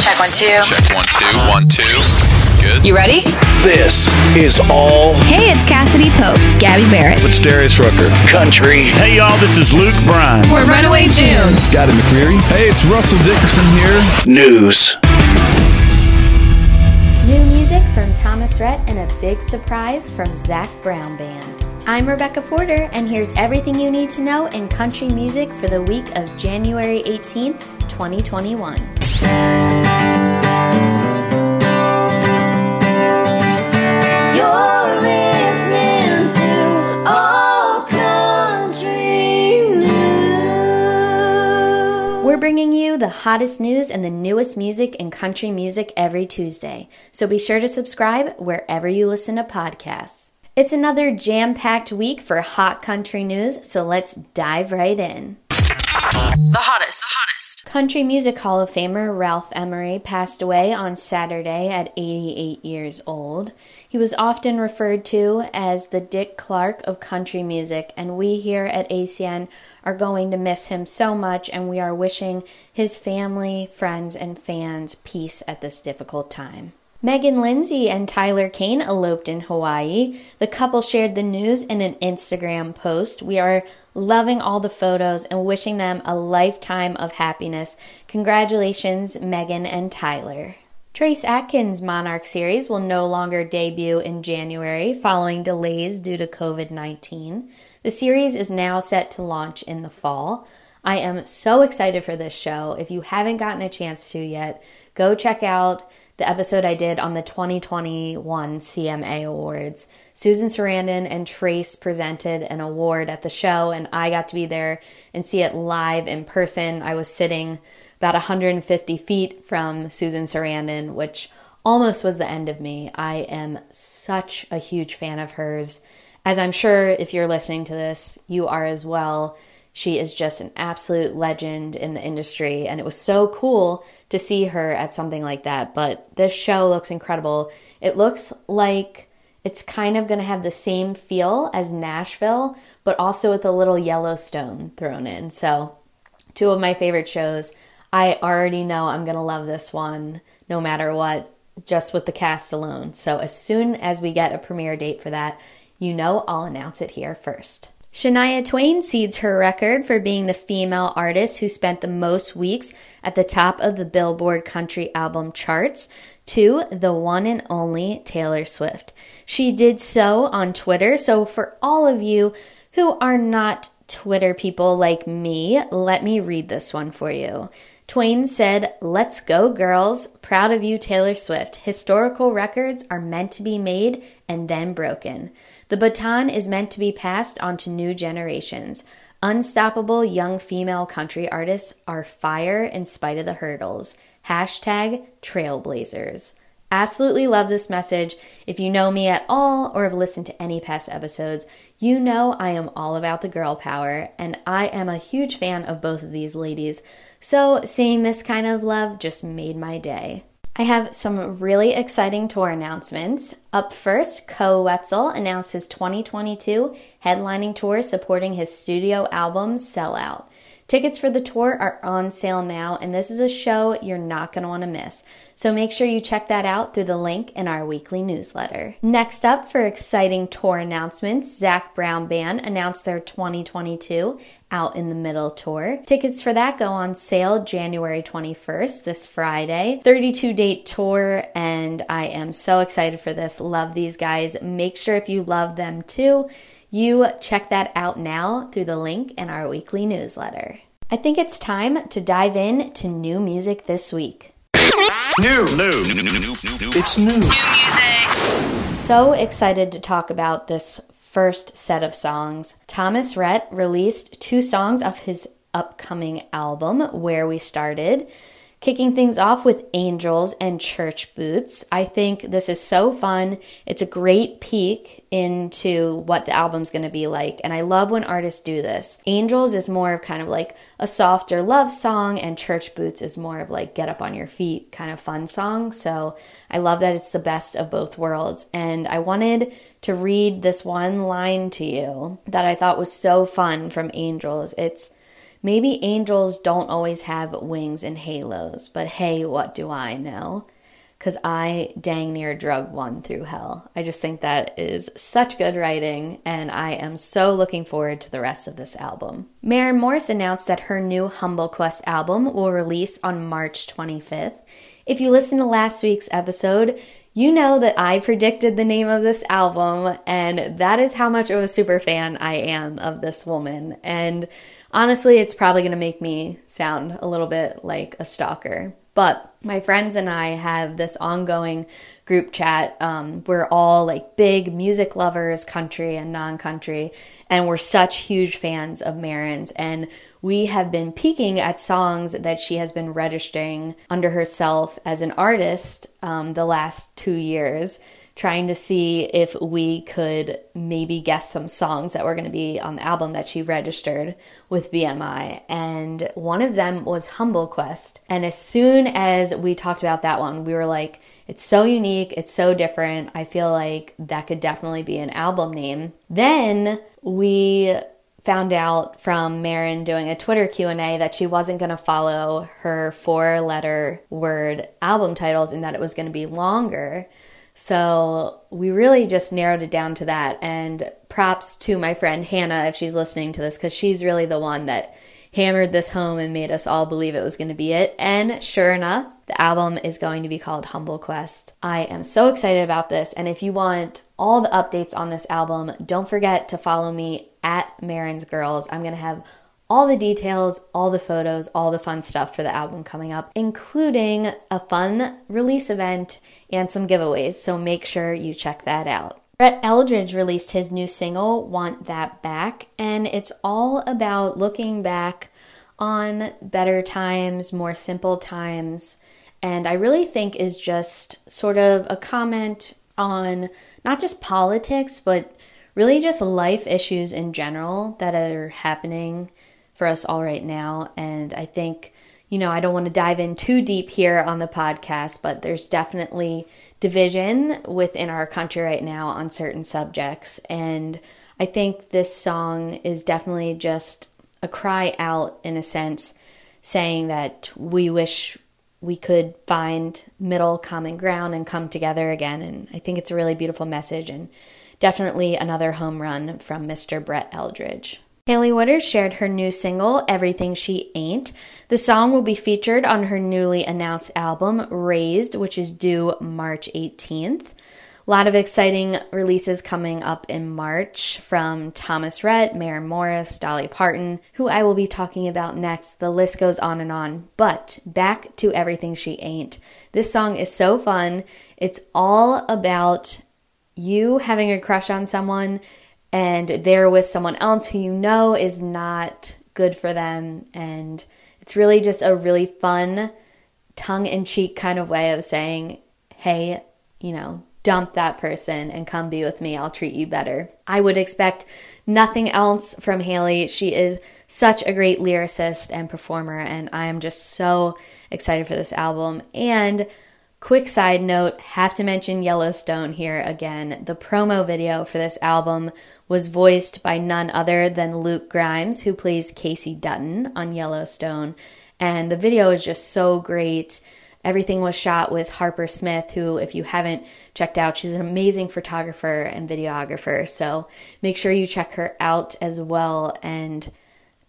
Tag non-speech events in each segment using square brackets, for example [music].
Check one, two. Check one, two, one, two. Good. You ready? This is all Hey, it's Cassadee Pope, Gabby Barrett. It's Darius Rucker. country. Hey y'all, this is Luke Bryan. We're Runaway June. It's Scotty McCreery. Hey, it's Russell Dickerson here. News. New music from Thomas Rhett and a big surprise from Zac Brown Band. I'm Rebecca Porter, and here's everything you need to know in country music for the week of January 18th, 2021. Bringing you the hottest news and the newest music in country music every Tuesday, so be sure to subscribe wherever you listen to podcasts. It's another jam packed week for hot country news, so let's dive right in. The hottest. The hottest. Country Music Hall of Famer Ralph Emery passed away on Saturday at 88 years old. He was often referred to as the Dick Clark of country music, and we here at ACN are going to miss him so much, and we are wishing his family, friends, and fans peace at this difficult time. Megan Lindsay and Tyler Kane eloped in Hawaii. The couple shared the news in an Instagram post. We are loving all the photos and wishing them a lifetime of happiness. Congratulations, Megan and Tyler. Trace Atkins' Monarch series will no longer debut in January following delays due to COVID 19. The series is now set to launch in the fall. I am so excited for this show. If you haven't gotten a chance to yet, go check out the episode I did on the 2021 CMA Awards. Susan Sarandon and Trace presented an award at the show, and I got to be there and see it live in person. I was sitting about 150 feet from Susan Sarandon, which almost was the end of me. I am such a huge fan of hers. As I'm sure if you're listening to this, you are as well. She is just an absolute legend in the industry, and it was so cool to see her at something like that. But this show looks incredible. It looks like it's kind of going to have the same feel as Nashville, but also with a little Yellowstone thrown in. So, two of my favorite shows. I already know I'm going to love this one no matter what, just with the cast alone. So, as soon as we get a premiere date for that, you know I'll announce it here first. Shania Twain cedes her record for being the female artist who spent the most weeks at the top of the Billboard Country Album charts to the one and only Taylor Swift. She did so on Twitter. So, for all of you who are not Twitter people like me, let me read this one for you. Twain said, Let's go, girls. Proud of you, Taylor Swift. Historical records are meant to be made and then broken. The baton is meant to be passed on to new generations. Unstoppable young female country artists are fire in spite of the hurdles. Hashtag trailblazers. Absolutely love this message. If you know me at all or have listened to any past episodes, you know I am all about the girl power, and I am a huge fan of both of these ladies. So, seeing this kind of love just made my day. I have some really exciting tour announcements. Up first, Koe Wetzel announced his 2022 headlining tour supporting his studio album Sellout. Tickets for the tour are on sale now, and this is a show you're not going to want to miss. So make sure you check that out through the link in our weekly newsletter. Next up, for exciting tour announcements, Zac Brown Band announced their 2022 Out in the Middle tour. Tickets for that go on sale January 21st, this Friday. 32 date tour, and I am so excited for this. Love these guys. Make sure if you love them too, you check that out now through the link in our weekly newsletter. I think it's time to dive in to new music this week. New, new. It's new. New music. So excited to talk about this first set of songs. Thomas Rhett released two songs of his upcoming album, Where We Started. Kicking things off with Angels and Church Boots. I think this is so fun. It's a great peek into what the album's going to be like. And I love when artists do this. Angels is more of kind of like a softer love song, and Church Boots is more of like get up on your feet kind of fun song. So I love that it's the best of both worlds. And I wanted to read this one line to you that I thought was so fun from Angels. It's Maybe angels don't always have wings and halos, but hey, what do I know? Because I dang near drug one through hell. I just think that is such good writing, and I am so looking forward to the rest of this album. Maren Morris announced that her new Humble Quest album will release on March 25th. If you listened to last week's episode, you know that I predicted the name of this album, and that is how much of a super fan I am of this woman. And honestly, it's probably going to make me sound a little bit like a stalker. But my friends and I have this ongoing group chat. Um, we're all like big music lovers, country and non country, and we're such huge fans of Maren's. And we have been peeking at songs that she has been registering under herself as an artist um, the last two years, trying to see if we could maybe guess some songs that were going to be on the album that she registered with BMI. And one of them was Humble Quest. And as soon as we talked about that one, we were like, it's so unique, it's so different. I feel like that could definitely be an album name. Then we found out from Maren doing a Twitter Q&A that she wasn't going to follow her four-letter word album titles and that it was going to be longer. So we really just narrowed it down to that and props to my friend Hannah if she's listening to this cuz she's really the one that hammered this home and made us all believe it was going to be it. And sure enough, the album is going to be called Humble Quest. I am so excited about this. And if you want all the updates on this album, don't forget to follow me at Maren's Girls. I'm going to have all the details, all the photos, all the fun stuff for the album coming up, including a fun release event and some giveaways. So make sure you check that out. Brett Eldredge released his new single, Want That Back, and it's all about looking back on better times, more simple times, and I really think is just sort of a comment on not just politics, but really just life issues in general that are happening for us all right now. And I think, you know, I don't want to dive in too deep here on the podcast, but there's definitely division within our country right now on certain subjects. And I think this song is definitely just a cry out, in a sense, saying that we wish we could find middle common ground and come together again. And I think it's a really beautiful message and definitely another home run from Mr. Brett Eldredge. Hailey Whitters shared her new single, Everything She Ain't. The song will be featured on her newly announced album, Raised, which is due March 18th. A lot of exciting releases coming up in March from Thomas Rhett, Maren Morris, Dolly Parton, who I will be talking about next. The list goes on and on. But back to Everything She Ain't. This song is so fun. It's all about you having a crush on someone and they're with someone else who you know is not good for them. And it's really just a really fun, tongue in cheek kind of way of saying, hey, you know, dump that person and come be with me. I'll treat you better. I would expect nothing else from Hailey. She is such a great lyricist and performer, and I am just so excited for this album. And Quick side note have to mention Yellowstone here again. The promo video for this album was voiced by none other than Luke Grimes, who plays Kayce Dutton on Yellowstone. And the video is just so great. Everything was shot with Harper Smith, who, if you haven't checked out, she's an amazing photographer and videographer. So make sure you check her out as well and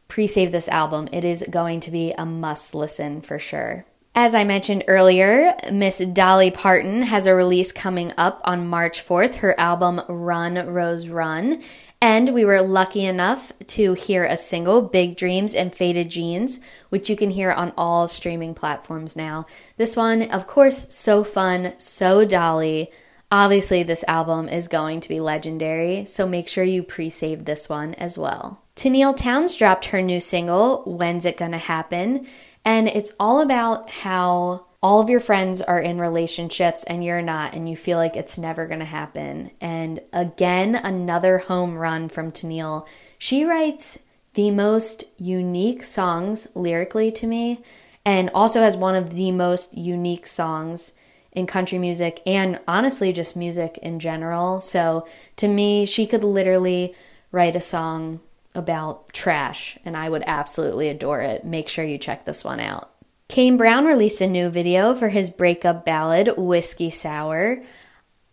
pre save this album. It is going to be a must listen for sure. As I mentioned earlier, Miss Dolly Parton has a release coming up on March 4th, her album Run Rose Run. And we were lucky enough to hear a single, Big Dreams and Faded Jeans, which you can hear on all streaming platforms now. This one, of course, so fun, so Dolly. Obviously, this album is going to be legendary, so make sure you pre save this one as well. Tenille Towns dropped her new single, When's It Gonna Happen? And it's all about how all of your friends are in relationships and you're not, and you feel like it's never to happen. And again, another home run from Tenille. She writes the most unique songs lyrically to me, and also has one of the most unique songs in country music and honestly just music in general. So to me, she could literally write a song about trash, and I would absolutely adore it. Make sure you check this one out. Kane Brown released a new video for his breakup ballad, Whiskey Sour.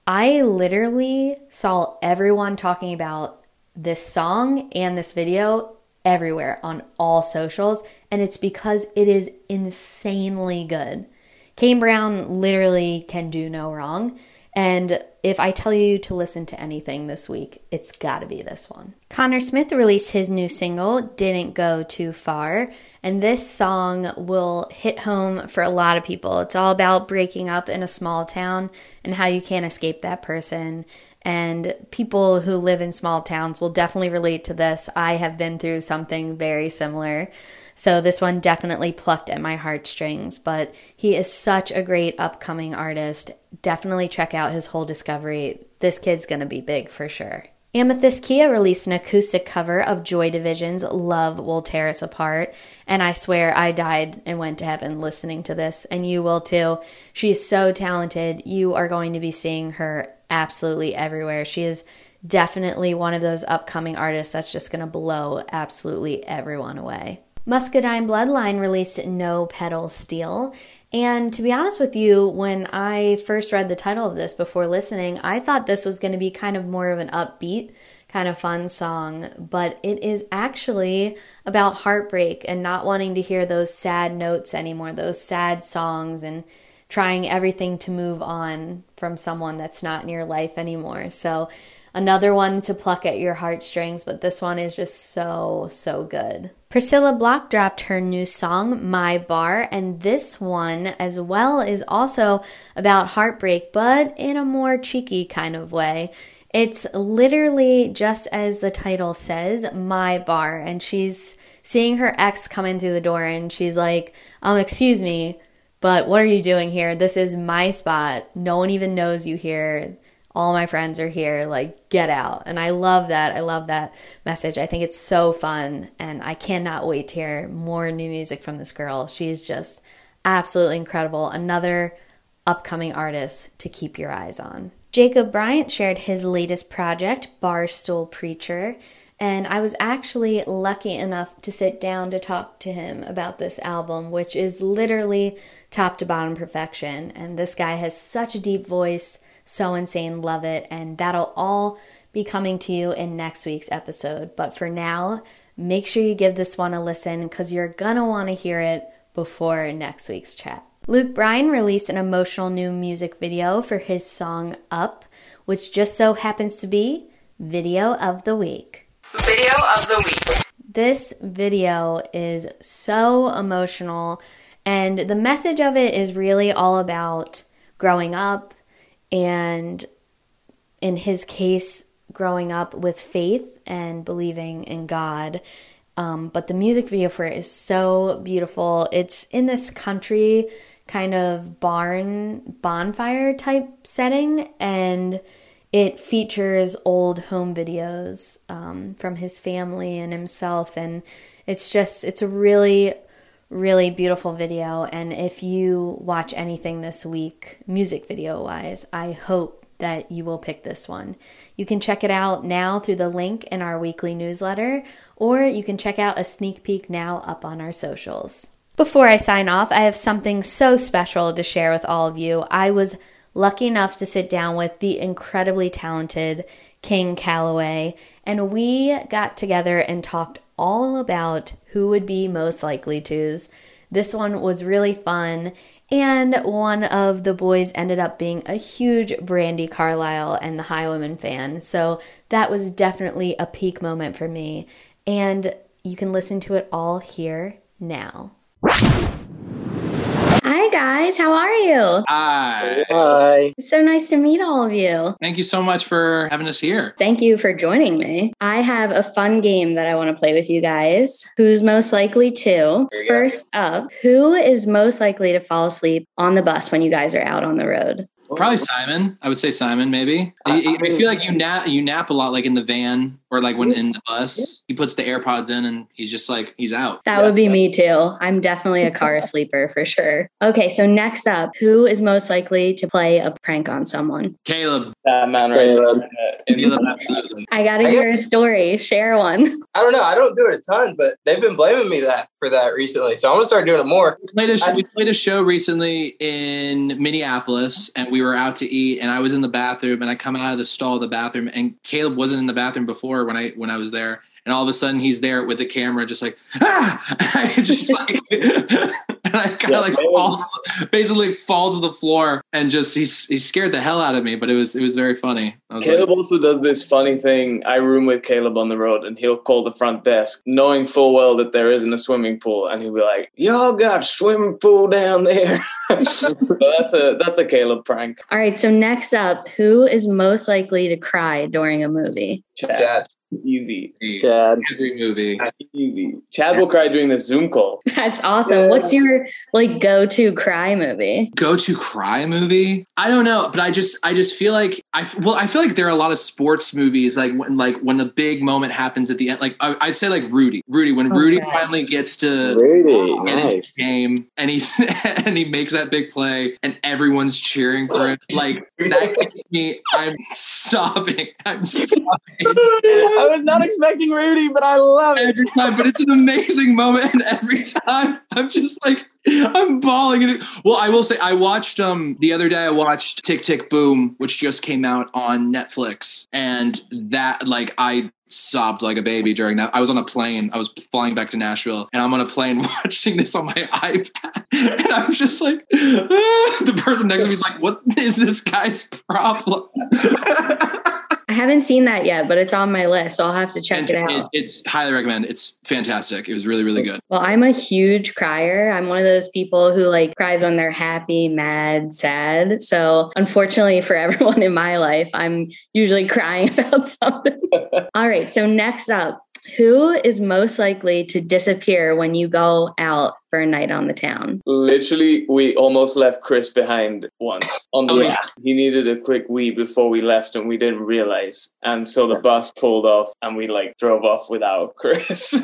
I literally saw everyone talking about this song and this video everywhere on all socials, and it's because it is insanely good. Kane Brown literally can do no wrong. And if I tell you to listen to anything this week, it's got to be this one. Conner Smith released his new single, Didn't Go Too Far, and this song will hit home for a lot of people. It's all about breaking up in a small town and how you can't escape that person. And people who live in small towns will definitely relate to this. I have been through something very similar. So this one definitely plucked at my heartstrings, but he is such a great upcoming artist. Definitely check out his whole discovery. This kid's to be big for sure. Amythyst Kiah released an acoustic cover of Joy Division's Love Will Tear Us Apart, and I swear I died and went to heaven listening to this, and you will too. She's so talented. You are going to be seeing her absolutely everywhere. She is definitely one of those upcoming artists that's just going to blow absolutely everyone away. Muscadine Bloodline released No Pedal Steel. And to be honest with you, when I first read the title of this before listening, I thought this was going to be kind of more of an upbeat, kind of fun song, but it is actually about heartbreak and not wanting to hear those sad notes anymore, those sad songs, and trying everything to move on from someone that's not in your life anymore. So, another one to pluck at your heartstrings, but this one is just so, so good. Priscilla Block dropped her new song, My Bar, and this one as well is also about heartbreak, but in a more cheeky kind of way. It's literally just as the title says, My Bar, and she's seeing her ex come in through the door and she's like, Um, excuse me, but what are you doing here? This is my spot. No one even knows you here all my friends are here like get out. And i love that. I love that message. I think it's so fun and i cannot wait to hear more new music from this girl. She is just absolutely incredible. Another upcoming artist to keep your eyes on. Jacob bryant shared his latest project barstool preacher and I was actually lucky enough to sit down to talk to him about this album, which is literally top to bottom perfection. And this guy has such a deep voice, so insane, love it. And that'll all be coming to you in next week's episode. But for now, make sure you give this one a listen because you're gonna wanna hear it before next week's chat. Luke Bryan released an emotional new music video for his song Up, which just so happens to be Video of the Week. Video of the Week. This video is so emotional, and the message of it is really all about growing up and in his case, growing up with faith and believing in God. Um, but the music video for it is so beautiful. It's in this country kind of barn bonfire type setting, and it features old home videos um, from his family and himself, and it's just it's a really really beautiful video. And if you watch anything this week, music video wise, I hope that you will pick this one. You can check it out now through the link in our weekly newsletter, or you can check out a sneak peek now up on our socials. Before I sign off, I have something so special to share with all of you. I was lucky enough to sit down with the incredibly talented King Calloway, and we got together and talked all about who would be most likely to's. This one was really fun, and one of the boys ended up being a huge Brandi Carlile and the Highwomen fan. So that was definitely a peak moment for me. And you can listen to it all here now. Hi guys, how are you? Hi. Hi. It's so nice to meet all of you. Thank you so much for having us here. Thank you for joining me. I have a fun game that I want to play with you guys. Who's most likely to? First up, who is most likely to fall asleep on the bus when you guys are out on the road? Probably Simon. I would say Simon, maybe. I, I feel like you nap you nap a lot, like in the van or like when in the bus, he puts the AirPods in and he's just like he's out. That would be me too. I'm definitely a car [laughs] sleeper for sure. Okay, so next up, who is most likely to play a prank on someone? Caleb, That man right Caleb. Caleb, absolutely. I gotta I hear a story. Share one. [laughs] I don't know. I don't do it a ton, but they've been blaming me that for that recently. So I'm gonna start doing it more. We played a show, we played a show recently in Minneapolis, and we were out to eat, and I was in the bathroom, and I come out of the stall of the bathroom, and Caleb wasn't in the bathroom before when I when I was there, and all of a sudden he's there with the camera, just like ah, [laughs] I just like, [laughs] and I kind Yeah, of like Caleb- fall, basically fall to the floor, and just he he scared the hell out of me, but it was it was very funny. I was Caleb like, also does this funny thing. I room with Caleb on the road, and he'll call the front desk, knowing full well that there isn't a swimming pool, and he'll be like, "Y'all got a swimming pool down there." [laughs] so that's a that's a Caleb prank. All right, so next up, who is most likely to cry during a movie? Chad, Chad. Easy, Chad. every movie. easy. Chad will cry during the Zoom call. [laughs] That's awesome. What's your like go-to cry movie? go to cry movie i don't know but i just i just feel like i f- well i feel like there are a lot of sports movies like when like when the big moment happens at the end like I, i'd say like rudy rudy when rudy finally gets to Rudy. get into the game and he's [laughs] and he makes that big play and everyone's cheering for him like that gets me i'm [laughs] sobbing i'm sobbing I was not [laughs] expecting Rudy, but I love it. every time, but it's an amazing moment. And every time I'm just like, I'm bawling. It, well, I will say, I watched um the other day. I watched Tick Tick Boom, which just came out on Netflix, and that like I sobbed like a baby during that. I was on a plane. I was flying back to Nashville, and I'm on a plane [laughs] watching this on my iPad, and I'm just like, [laughs] the person next to me is like, "What is this guy's problem?" Haven't seen that yet, but it's on my list, so I'll have to check And it out. it's highly recommend. It's fantastic. It was really, really good. Well, I'm a huge crier. I'm one of those people who like cries when they're happy, mad, sad. So, unfortunately for [laughs] everyone in my life, I'm usually crying [laughs] about something. [laughs] All right. So, next up, who is most likely to disappear when you go out for a night on the town? Literally, we almost left Chris behind once on the Oh, yeah. He needed a quick wee before we left, and we didn't realize. And so the bus pulled off, and we like drove off without [laughs] Chris.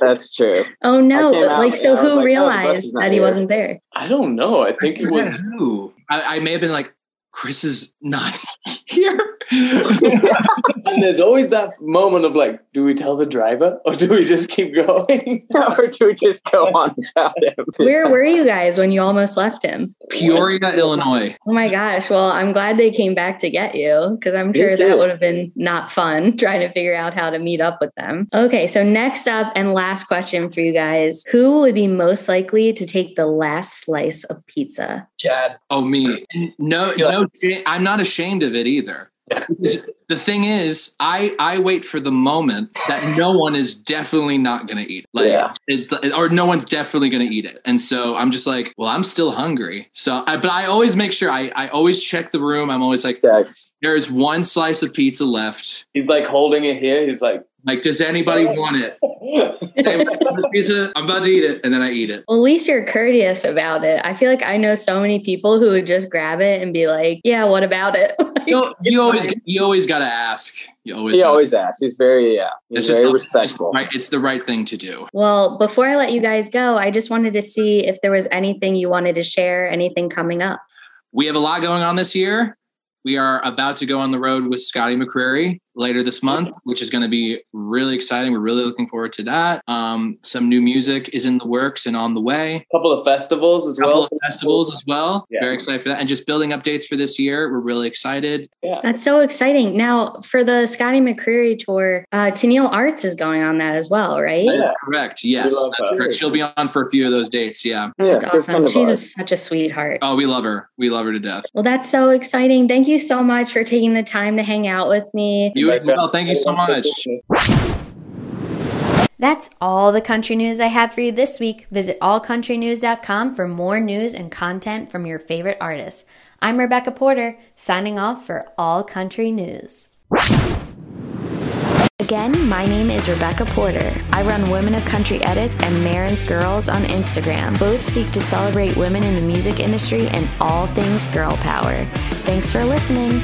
That's true. Oh no! I came out Like, so and I was who like, oh, the bus realized is not that he here. wasn't there? I don't know. I think it was. Who? I, I may have been like, Chris is not [laughs] here. And there's always that moment of like, do we tell the driver or do we just keep going? [laughs] [laughs] or do we just go on without him? Where were you guys when you almost left him? Peoria, Illinois. Oh my gosh. Well, I'm glad they came back to get you because I'm sure that would have been not fun [laughs] trying to figure out how to meet up with them. Okay. So, next up and last question for you guys Who would be most likely to take the last slice of pizza? Chad. Oh, me. No, no, I'm not ashamed of it either. The thing is, I I wait for the moment that no one is definitely not going to eat. it. Like Yeah. it's or no one's definitely going to eat it. And so I'm just like, well, I'm still hungry. So, I, but I always make sure I I always check the room. I'm always like, there is one slice of pizza left. He's like holding it here. He's like, Like, does anybody [laughs] want it? Hey, [laughs] this pizza, I'm about to eat it, and then I eat it. Well, at least you're courteous about it. I feel like I know so many people who would just grab it and be like, yeah, what about it? [laughs] Like, You, you always fine. you always got to ask. You always He gotta- always asks. He's very, yeah. He's It's just very it's- respectful. It's, right, it's the right thing to do. Well, before I let you guys go, I just wanted to see if there was anything you wanted to share, anything coming up. We have a lot going on this year. We are about to go on the road with Scotty McCreery later this month, which is going to be really exciting. We're really looking forward to that. Um, some new music is in the works and on the way. A couple of festivals as couple well. of festivals as well. Yeah. Very excited for that. And just building updates for this year. We're really excited. That's so exciting. Now, for the Scotty McCreery tour, uh, Tenille Arts is going on that as well, right? That Yeah. is correct. Yes, that's correct. She'll be on for a few of those dates. Yeah. Yeah, That's awesome. She's a, such a sweetheart. Oh, we love her. We love her to death. Well, that's so exciting. Thank you so much for taking the time to hang out with me. You as well. Thank you so much. That's all the country news I have for you this week. Visit allcountrynews.com for more news and content from your favorite artists. I'm Rebecca Porter, signing off for All Country News. Again, my name is Rebecca Porter. I run Women of Country Edits and Maren's Girls on Instagram. Both seek to celebrate women in the music industry and all things girl power. Thanks for listening.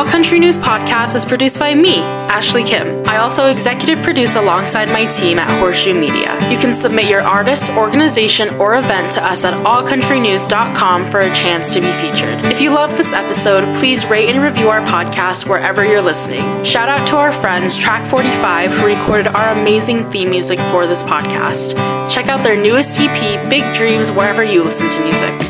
All Country News podcast is produced by me, Ashley Kim. I also executive produce alongside my team at Horseshoe Media. You can submit your artist, organization, or event to us at allcountrynews.com for a chance to be featured. If you love this episode, please rate and review our podcast wherever you're listening. Shout out to our friends Track 45 who recorded our amazing theme music for this podcast. Check out their newest EP, Big Dreams, wherever you listen to music.